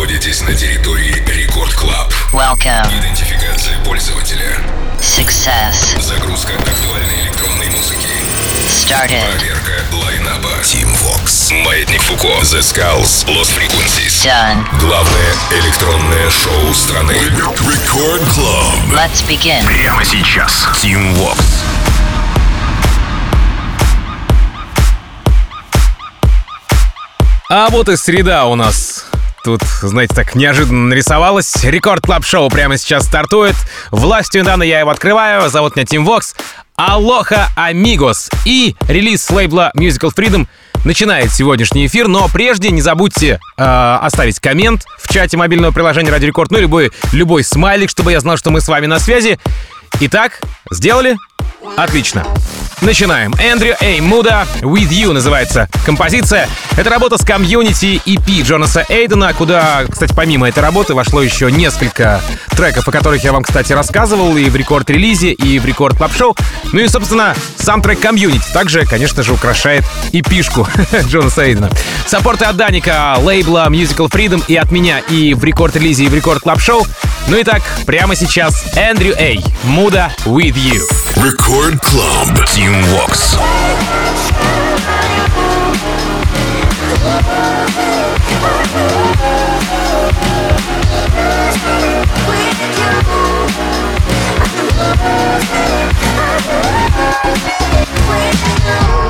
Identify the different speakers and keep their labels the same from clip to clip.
Speaker 1: находитесь на территории Record Club.
Speaker 2: Welcome.
Speaker 1: Идентификация пользователя.
Speaker 2: Success.
Speaker 1: Загрузка актуальной электронной музыки.
Speaker 2: Started.
Speaker 1: Проверка line-up а. Tim Vox. Маятник Фуко. The Skulls. Lost Frequencies.
Speaker 2: Done.
Speaker 1: Главное электронное шоу страны. Record Club.
Speaker 2: Let's begin.
Speaker 1: Прямо сейчас. Tim Vox.
Speaker 3: А вот и среда у нас. Тут, знаете, так неожиданно нарисовалась. Record Club Show прямо сейчас стартует. Властью, мне данной, я его открываю. Зовут меня Tim Vox. Aloha, amigos. И релиз с лейбла Musical Freedom начинает сегодняшний эфир. Но прежде не забудьте э, оставить коммент в чате мобильного приложения Радио Рекорд. Ну, любой, любой смайлик, чтобы я знал, что мы с вами на связи. Итак, сделали? Отлично. Начинаем. Эндрю Эй Муда With You называется композиция. Это работа с Community EP Джонаса Эйдена, куда, кстати, помимо этой работы вошло еще несколько треков, о которых я вам, кстати, рассказывал и в рекорд-релизе, и в Record Club Show Ну и, собственно, сам трек Community также, конечно же, украшает EP-шку Джонаса Эйдена. Support ы от Даника, лейбла Musical Freedom и от меня и в рекорд-релизе, и в Record Club Show Ну и так, прямо сейчас Эндрю Эй Муда With You.
Speaker 1: Record Club Teamworks. With
Speaker 2: you,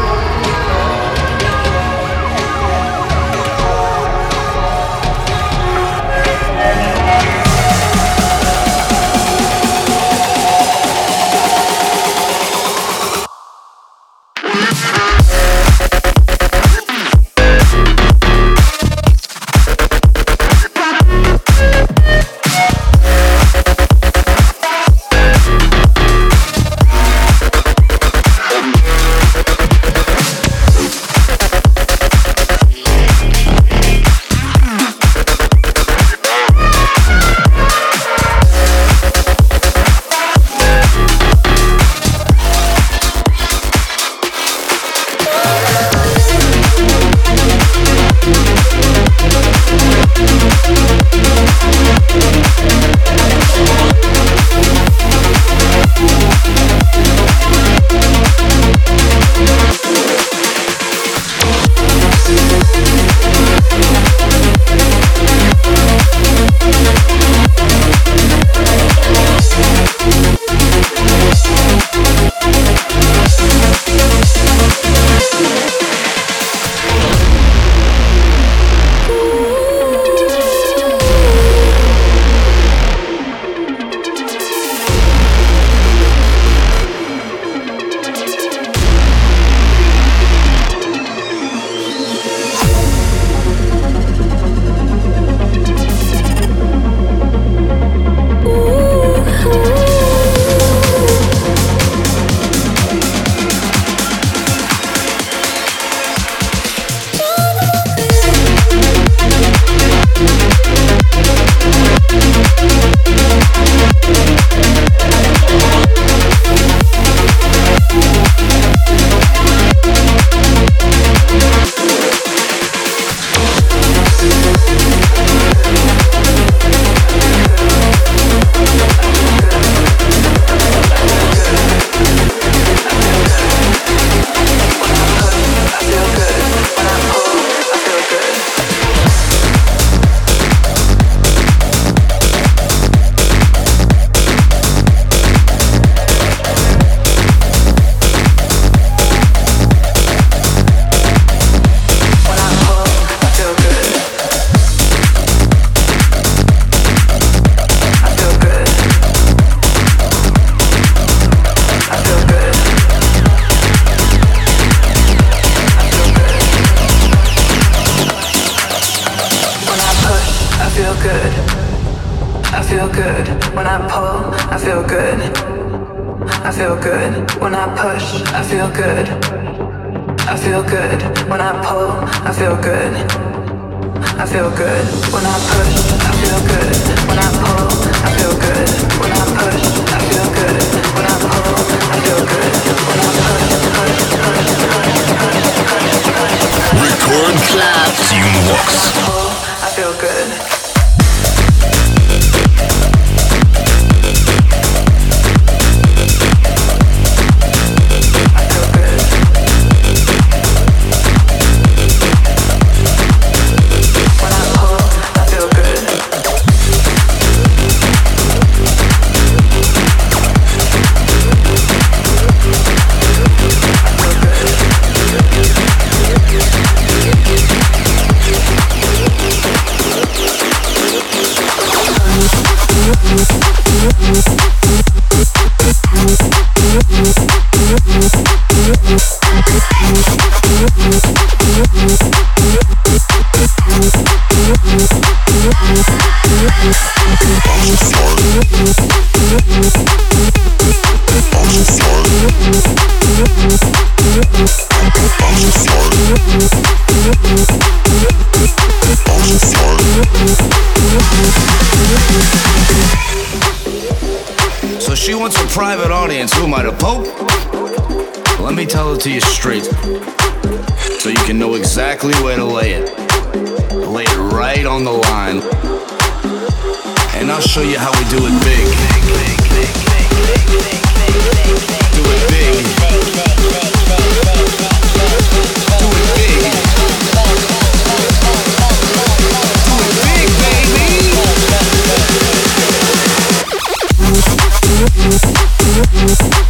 Speaker 1: private audience.
Speaker 4: Who am I, to poke?
Speaker 5: tell it to you straight so you can know exactly where to lay it. Lay it right on the line. And I'll show you how we do it big. Do it big. Do it big. Do it big, baby.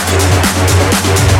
Speaker 5: Yeah.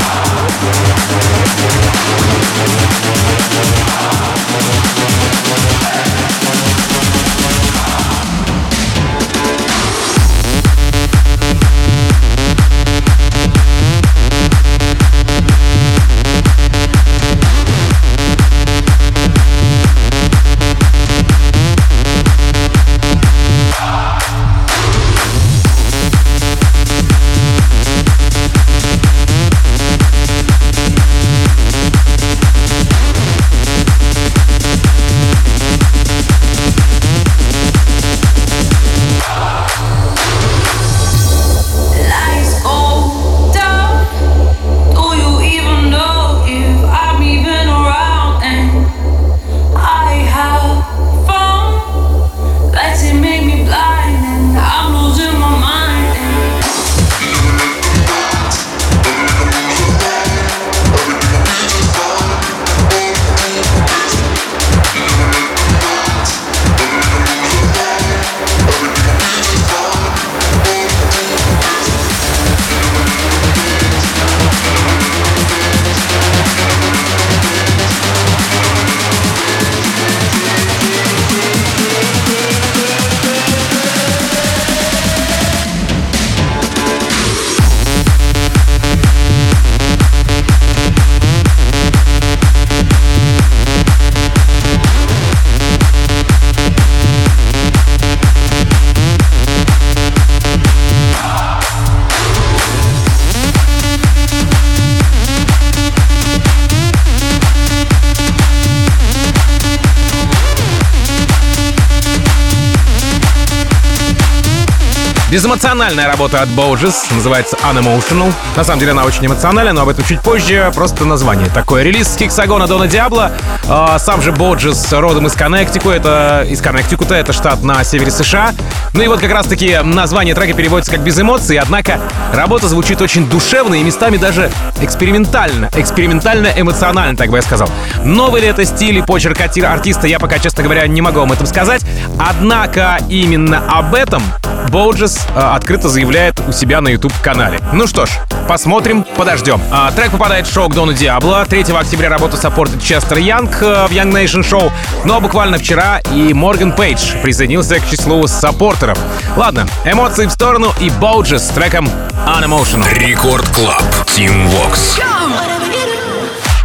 Speaker 3: Безэмоциональная работа от Боуджес, называется Unemotional. На самом деле она очень эмоциональная, но об этом чуть позже. Просто название такое. Релиз с Хексагона Дона Диабло. А, сам же Боуджес родом из Коннектикута. Это из Коннектикута, это штат на севере США. Ну и вот как раз-таки название трека переводится как «без эмоций», однако работа звучит очень душевно и местами даже экспериментально. Экспериментально-эмоционально, так бы я сказал. Новый ли это стиль и почерк артиста, я пока, честно говоря, не могу вам этом сказать. Однако именно об этом Боуджес э, открыто заявляет у себя на YouTube-канале. Ну что ж, посмотрим, подождем. А, трек попадает в шоу к Дону Диабло. 3 октября работа support ит Честер Янг э, в Young Nation Show. Ну а буквально вчера и Морган Пейдж присоединился к числу supporter ов. Ладно, эмоции в сторону и Боуджес с треком Unemotional.
Speaker 1: Record Club. Team Vox.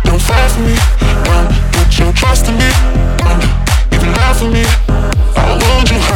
Speaker 4: Don't fall for me, don't put your trust in me, don't even lie for me. I want you, honey.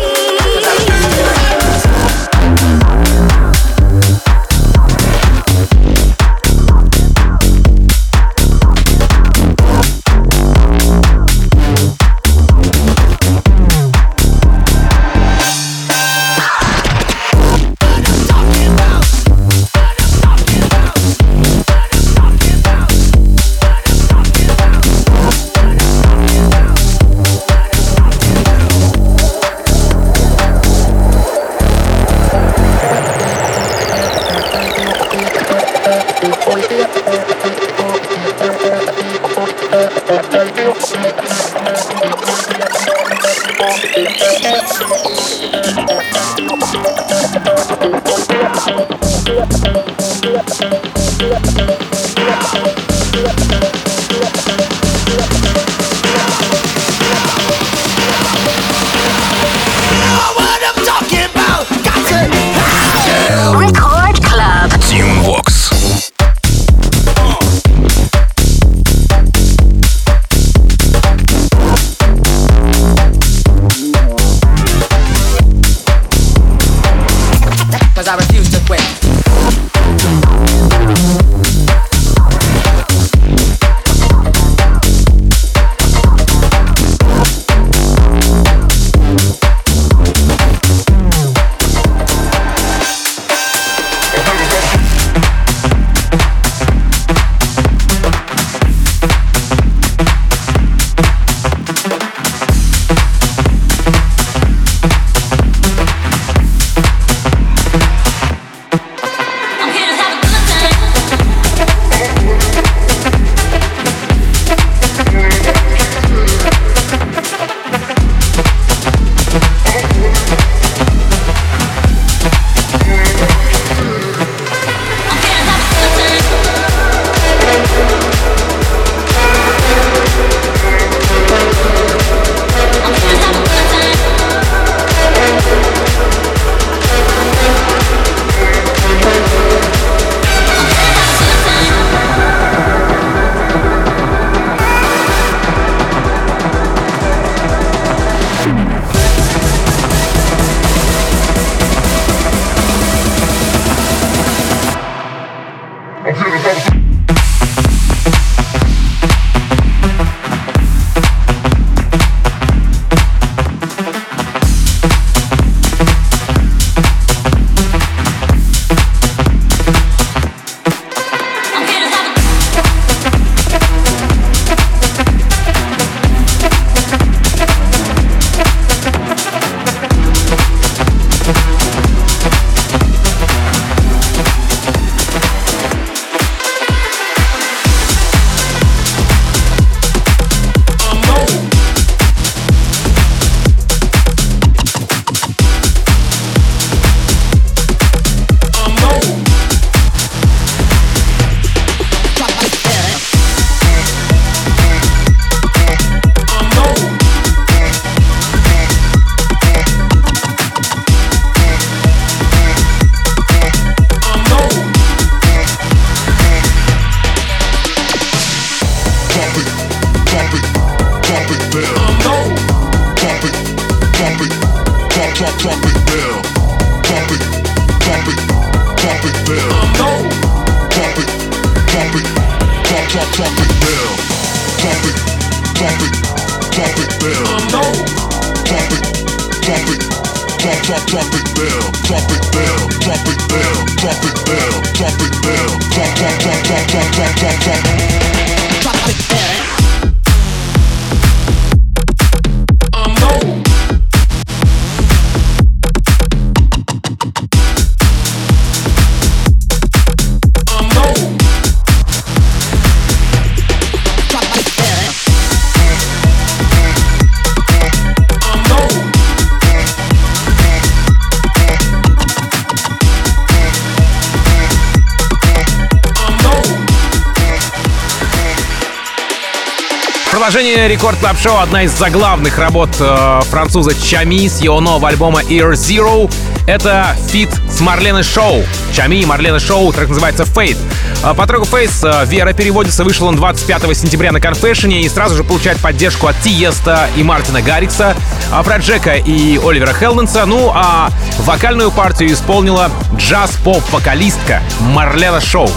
Speaker 6: Продолжение
Speaker 2: Record Club
Speaker 3: Show — одна из заглавных работ э, француза Чами с его нового альбома Year Zero. Это feat с Марленой Шоу. Чами и Марлена Шоу, трек называется Faith. Э, по треку Faith э, Вера переводится, вышел он 25 сентября на Confession и сразу же получает поддержку от Тиеста и Мартина Гаррикса, Afrojack а и Оливера Хелденса. Ну а вокальную партию исполнила джаз-поп-вокалистка Марлена Шоу.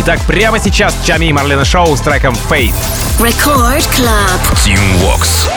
Speaker 3: Итак, прямо сейчас Чами и Марлена Шоу с треком Fate.
Speaker 2: Record Club.
Speaker 7: Team Vox.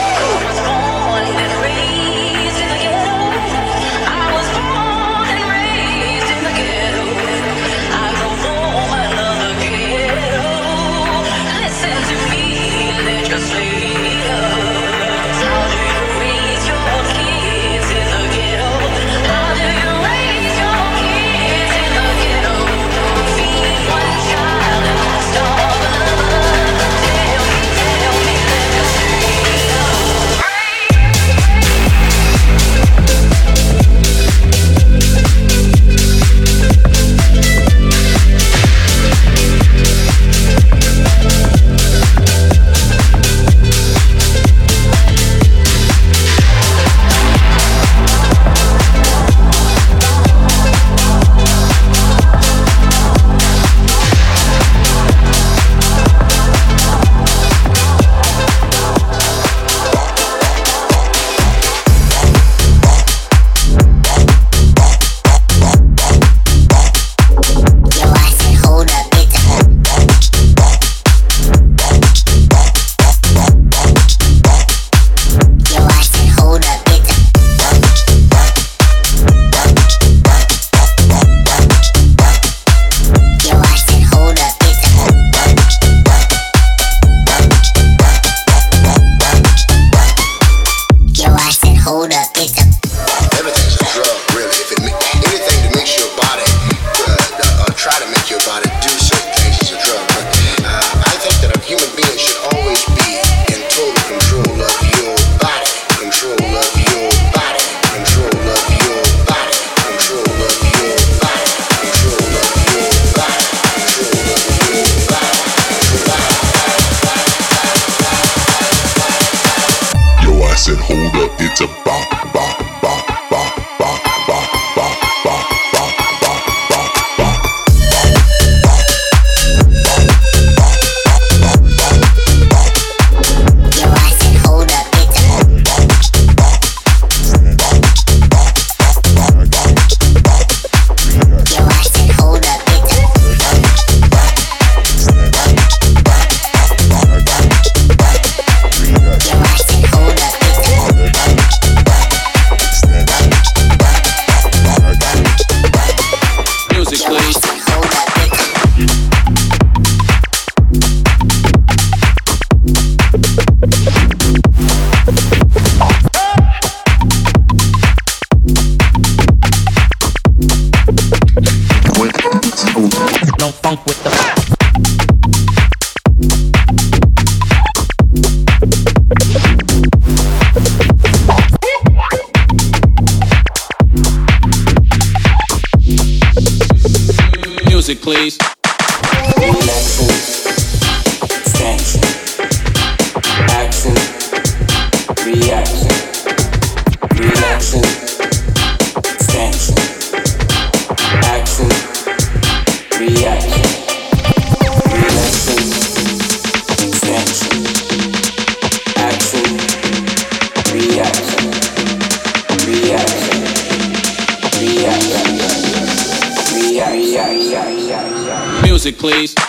Speaker 8: Please.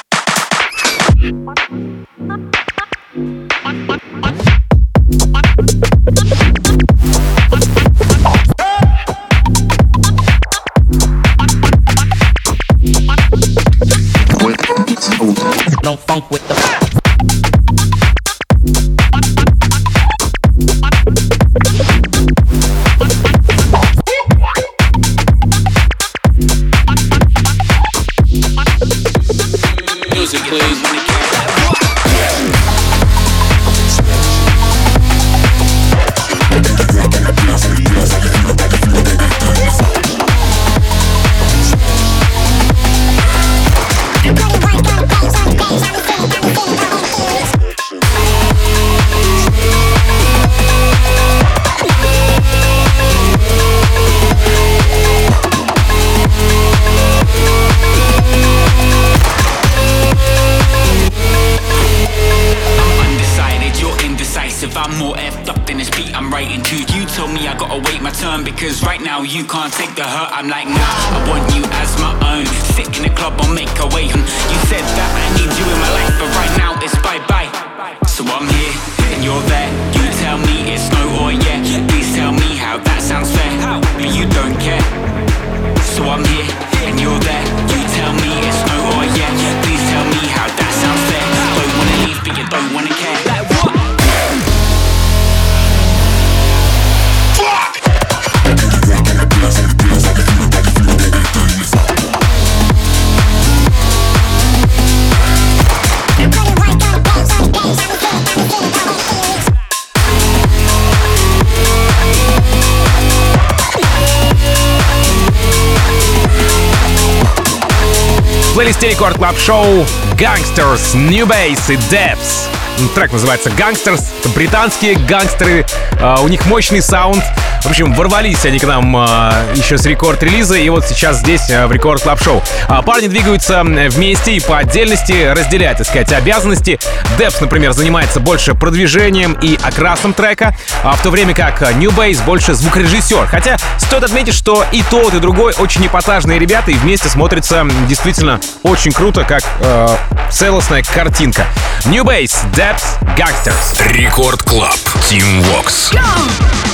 Speaker 3: Плейлисте Record Club Show Gangsters, New Bass и Depths. Трек называется Gangsters. Британские гангстеры. А, у них мощный саунд. В общем, ворвались они к нам а, еще с рекорд-релиза, и вот сейчас здесь, а, в Record Club Show. А, парни двигаются вместе и по отдельности разделяют, так сказать, обязанности. Депс, например, занимается больше продвижением и окрасом трека, а в то время как New Bass больше звукорежиссер. Хотя стоит отметить, что и тот, и другой очень эпатажные ребята, и вместе смотрится действительно очень круто, как э, целостная картинка. New Bass, Depths, Gangsters.
Speaker 1: Рекорд Клаб. Team Vox.
Speaker 4: boy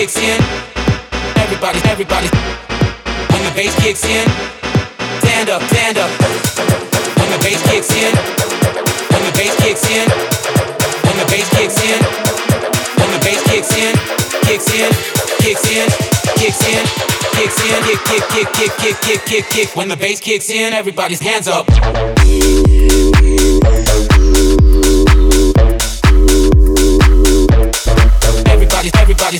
Speaker 9: kicks in, everybody, everybody. When the bass kicks in, stand up, stand up. When the bass kicks in, when the bass kicks in, when the bass kicks in, when the bass kicks in, kicks in, kicks in, kicks in, kicks in, kick, kick, kick, kick, kick, kick, kick, kick. When the bass kicks in, everybody's hands up. Everybody, everybody.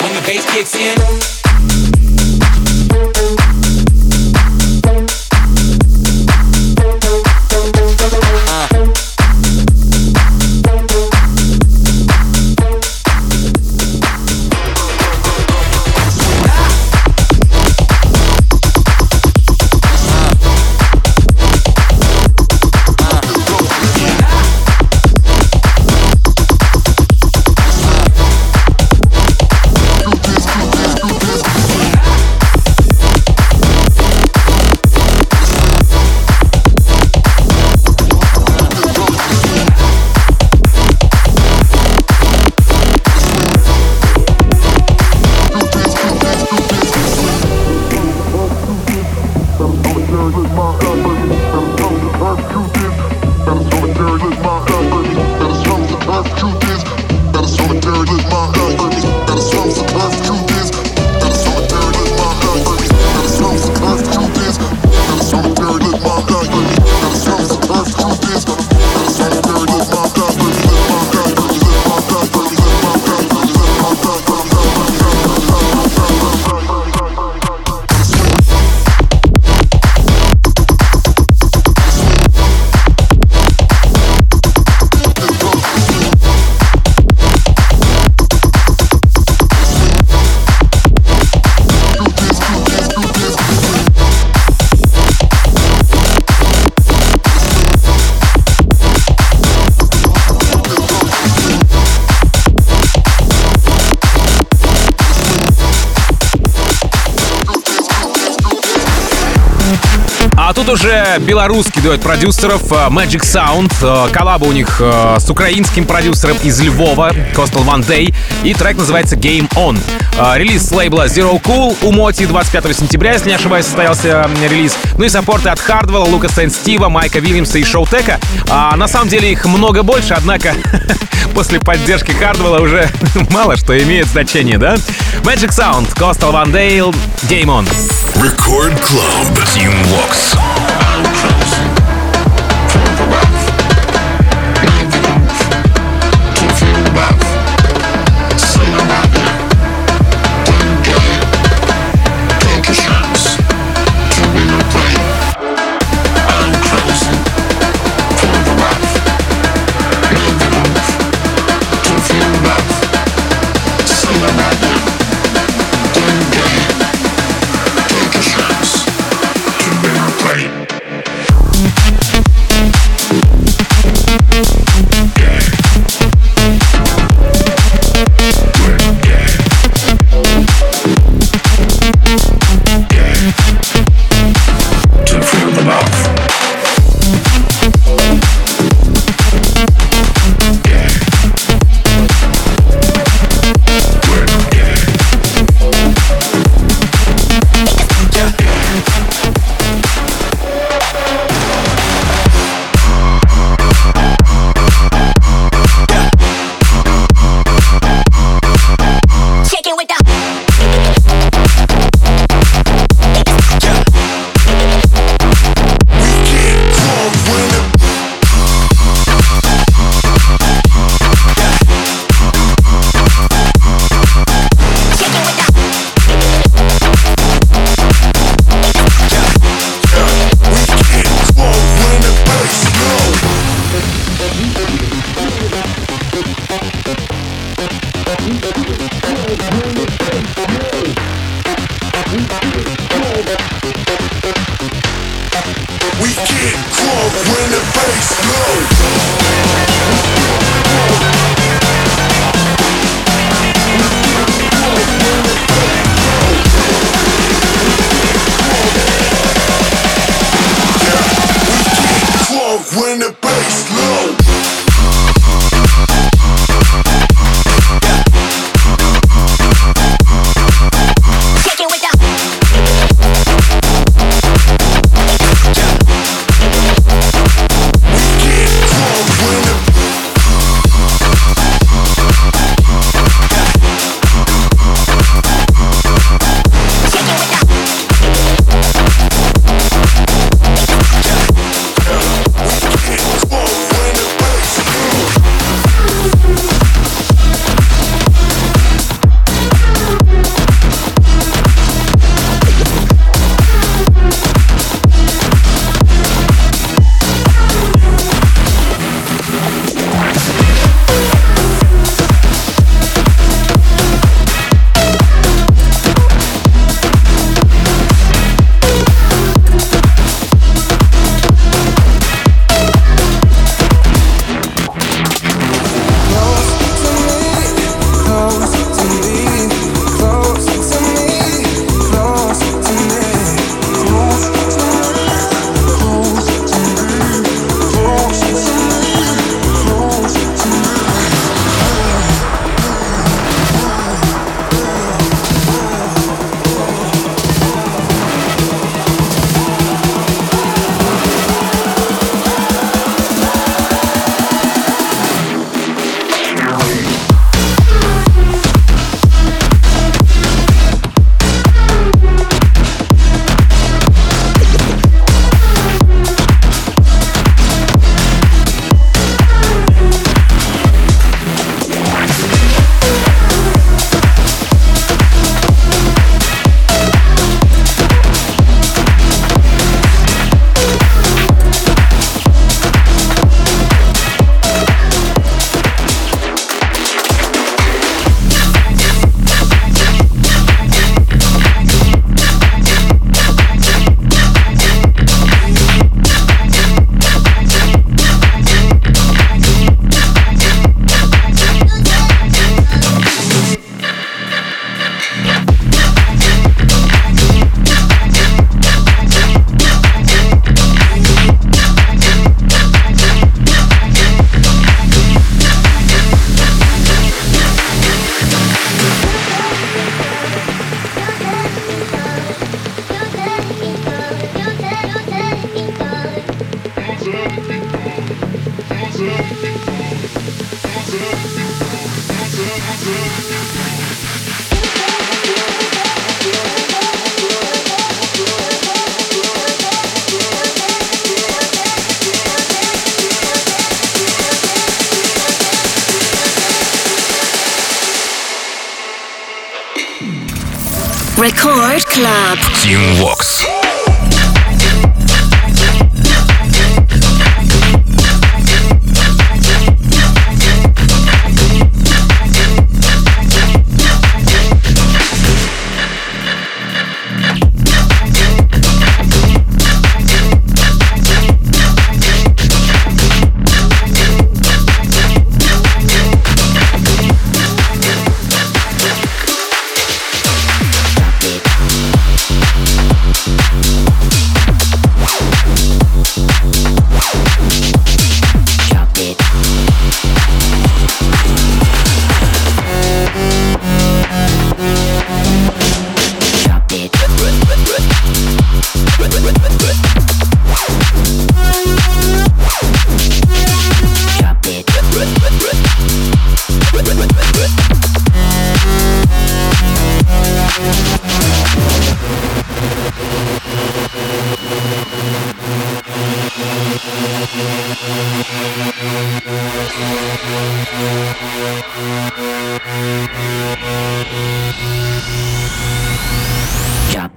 Speaker 9: When the bass kicks in.
Speaker 3: Белорусский дуэт продюсеров э, Magic Sound. Э, Коллаба у них э, с украинским продюсером из Львова, Coastal One Day. И трек называется Game On. Релиз с лейбла Zero Cool у Моти 25 сентября, если не ошибаюсь, состоялся релиз. Ну и саппорты от Хардвелла, Лука Сент Стива, Майка Вильямса и Шоутека. А, на самом деле их много больше, однако после поддержки Хардвелла уже мало что имеет значение, да? Magic Sound, Coastal One Day, Game On.
Speaker 1: Record Club. Team Vox.
Speaker 4: Thank you.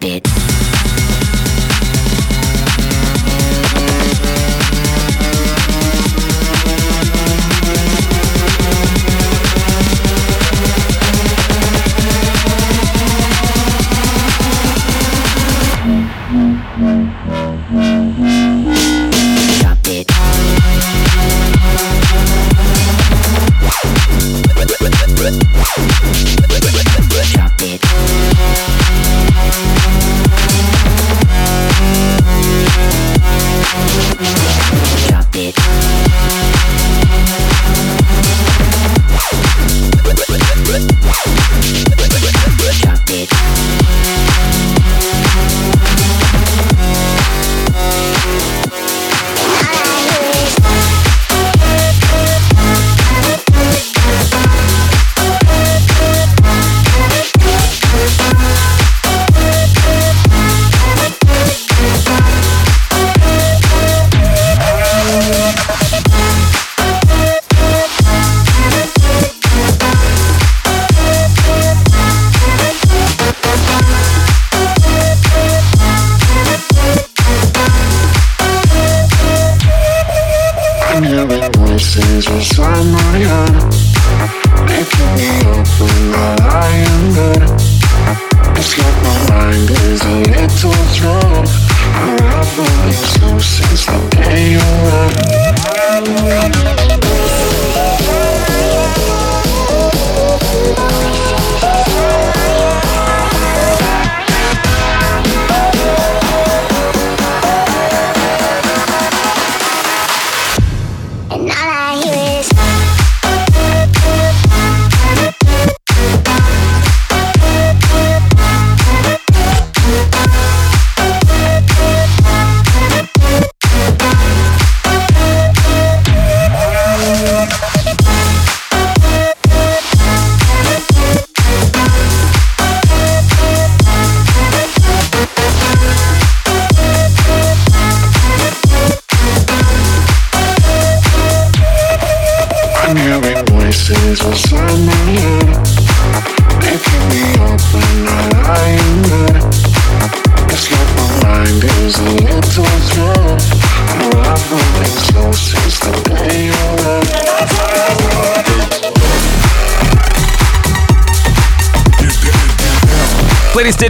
Speaker 4: it.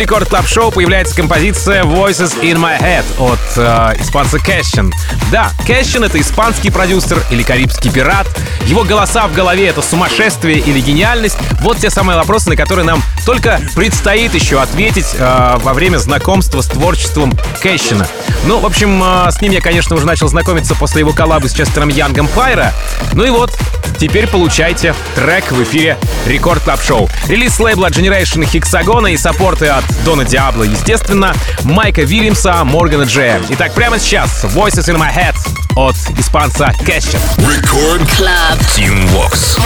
Speaker 2: Record Club
Speaker 3: Show появляется композиция Voices in My Head от э, испанца Кэшин. Да, Кэшин — это испанский продюсер или карибский пират. Его голоса в голове — это сумасшествие или гениальность. Вот те самые вопросы, на которые нам только предстоит еще ответить э, во время знакомства с творчеством Кэшина. Ну, в общем, э, с ним я, конечно, уже начал знакомиться после его коллабы с Честером Янгом Пайра. Ну и вот, теперь получайте трек в эфире Record Club Show. Релиз лейбла Generation Hexagon а и support работы от Дона Диабло, естественно, Майка Вильямса, Моргана Джея. Итак, прямо сейчас Voices in My Head от испанца Кэшер.
Speaker 10: Record
Speaker 2: Club.
Speaker 10: Tim Vox.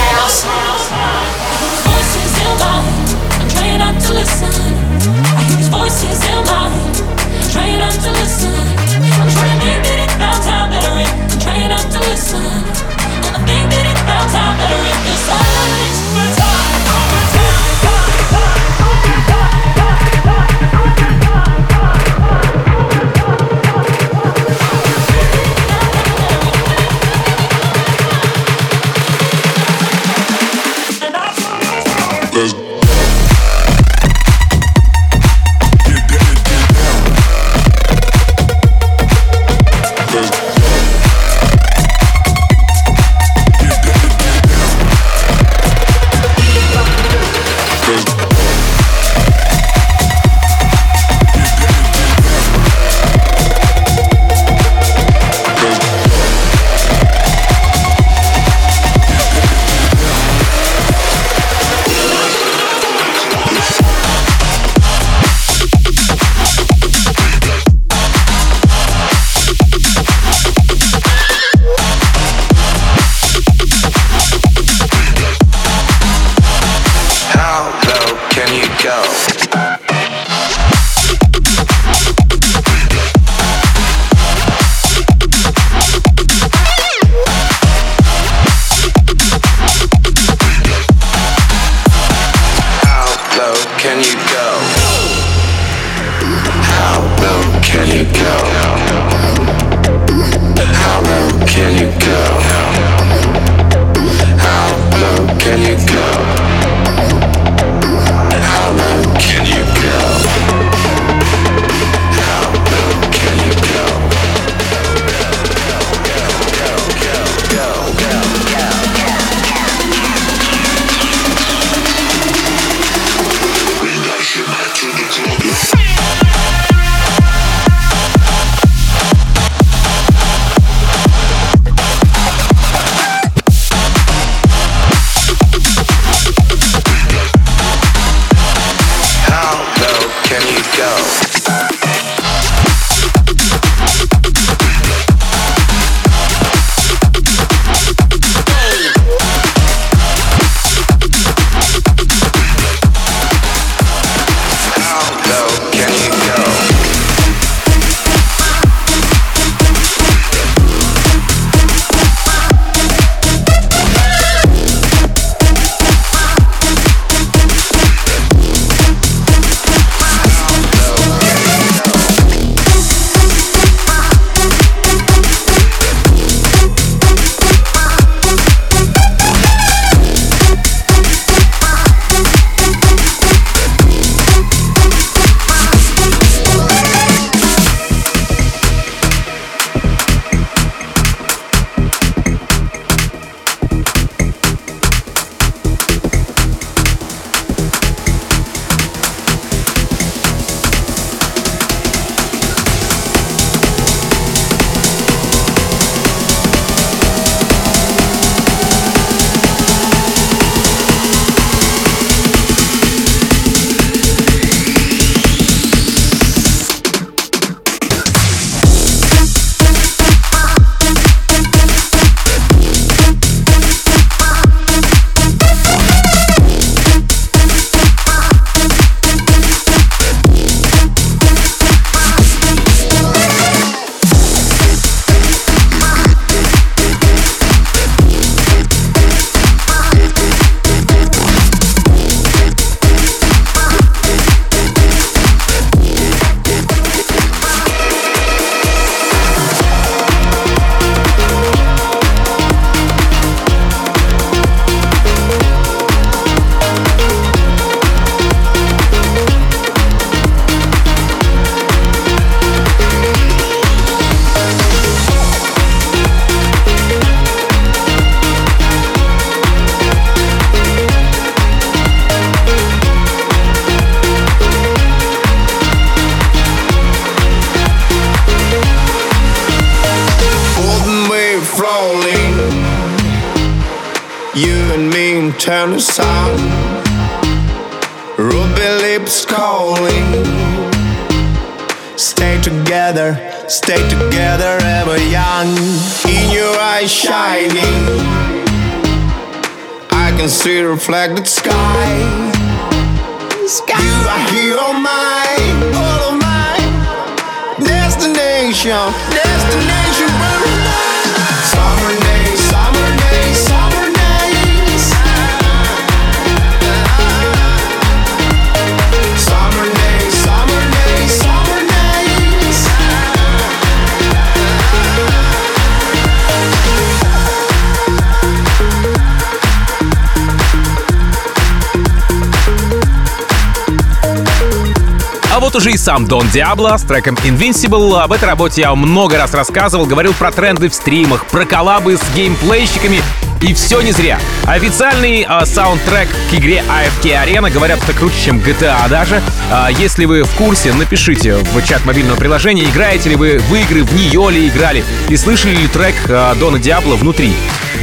Speaker 3: А вот уже и сам Дон Диабло с треком Invincible. Об этой работе я много раз рассказывал, говорил про тренды в стримах, про коллабы с геймплейщиками. И все не зря. Официальный э, саундтрек к игре AFK Arena, говорят, это круче, чем GTA даже. А, если вы в курсе, напишите в чат мобильного приложения, играете ли вы в игры, в нее ли играли, и слышали ли трек э, Дона Диабло внутри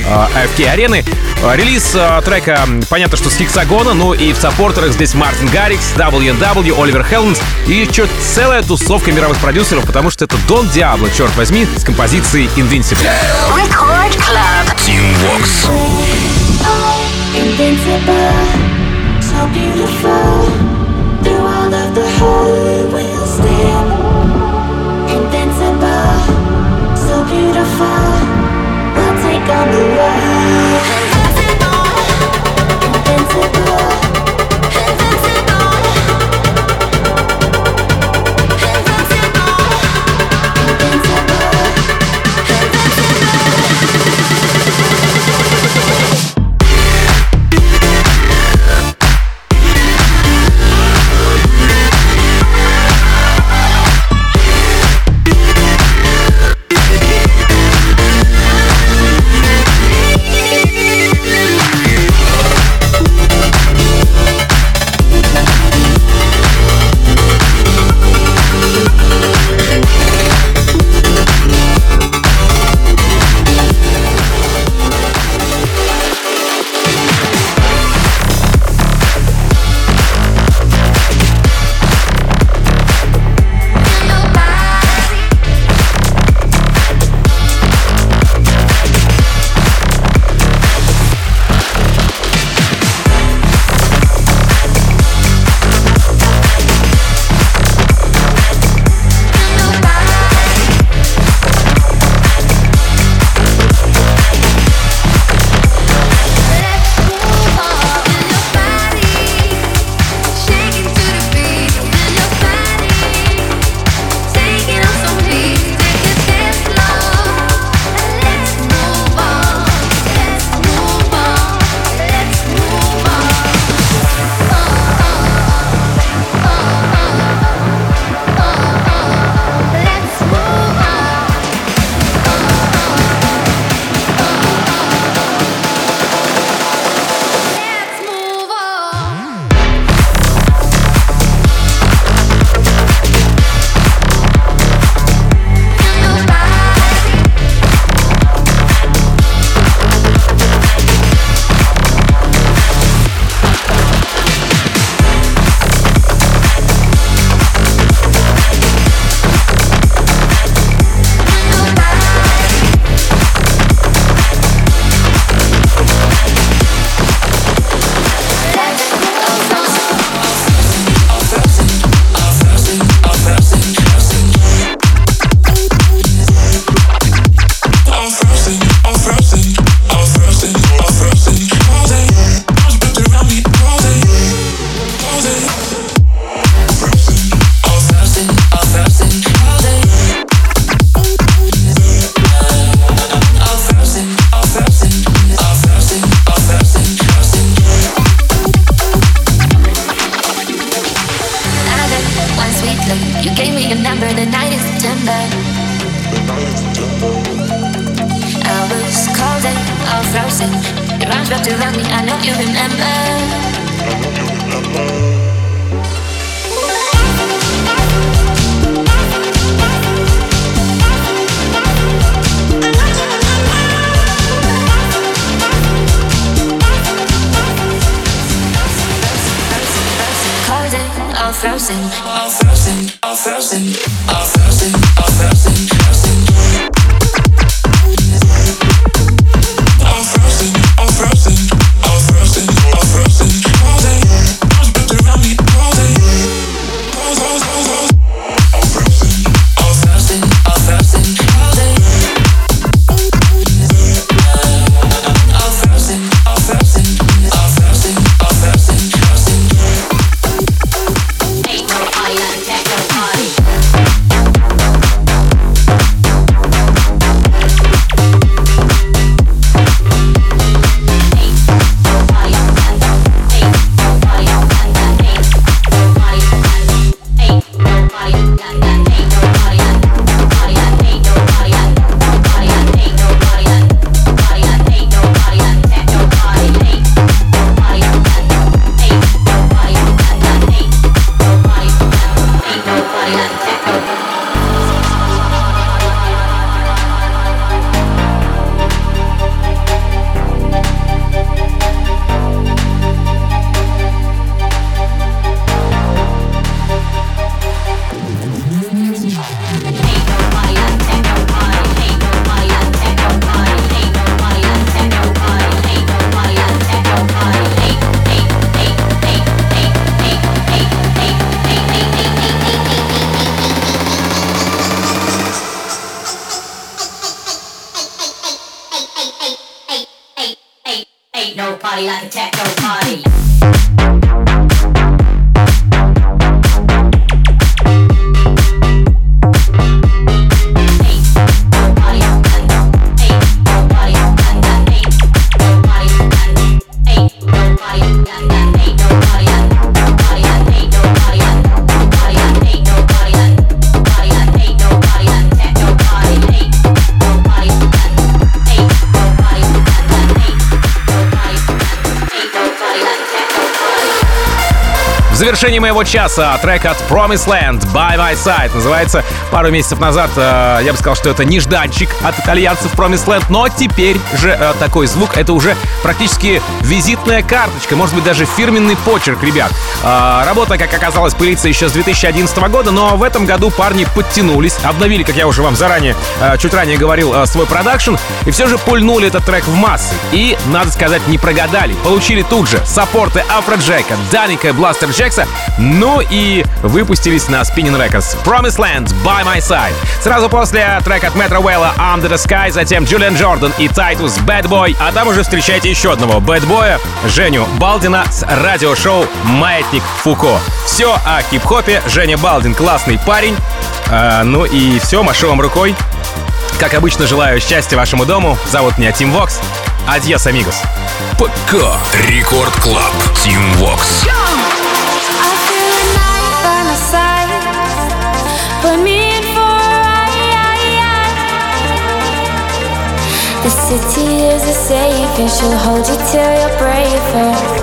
Speaker 3: э, AFK Арены. Э, Релиз э, трека, понятно, что с Хексагона, ну и в саппортерах здесь Мартин Гаррикс, WNW, Оливер Хелмс и чё целая тусовка мировых продюсеров, потому что это Дон Диабло, черт возьми, с композицией Invincible.
Speaker 2: Record Club.
Speaker 1: Team Vox.
Speaker 11: Invincible, so beautiful. Through all of the hurt, we'll stand. Invincible, so beautiful. on the run. Invincible.
Speaker 12: frozen, all frozen, all frozen.
Speaker 3: Завершении моего часа. Трек от Promise Land By My Side. Называется пару месяцев назад. Э, я бы сказал, что это нежданчик от итальянцев Promise Land, но теперь же э, такой звук это уже практически визитная карточка, может быть даже фирменный почерк, ребят. Э, работа, как оказалось, пылится еще с 2011 года, но в этом году парни подтянулись, обновили, как я уже вам заранее, э, чуть ранее говорил, э, свой продакшн, и все же пульнули этот трек в массы. И, надо сказать, не прогадали. Получили тут же саппорты Афроджека, Даника и Бластер Джекса. Ну и выпустились на Spinnin' Records Promised Land By My Side. Сразу после трек от Metro Wella Under the Sky, затем Джулиан Джордан и Тайтус Bad Boy, а там уже встречайте еще одного Bad Boy, Женю Балдина с радиошоу «Маятник Фуко». Все о хип-хопе. Женя Балдин классный парень. А, ну и все, машу вам рукой. Как обычно, желаю счастья вашему дому. Зовут меня Tim Vox. Adiós, amigos.
Speaker 1: ПК. Рекорд Клаб. Тим Вокс.
Speaker 13: put and she'll hold you till you're braver.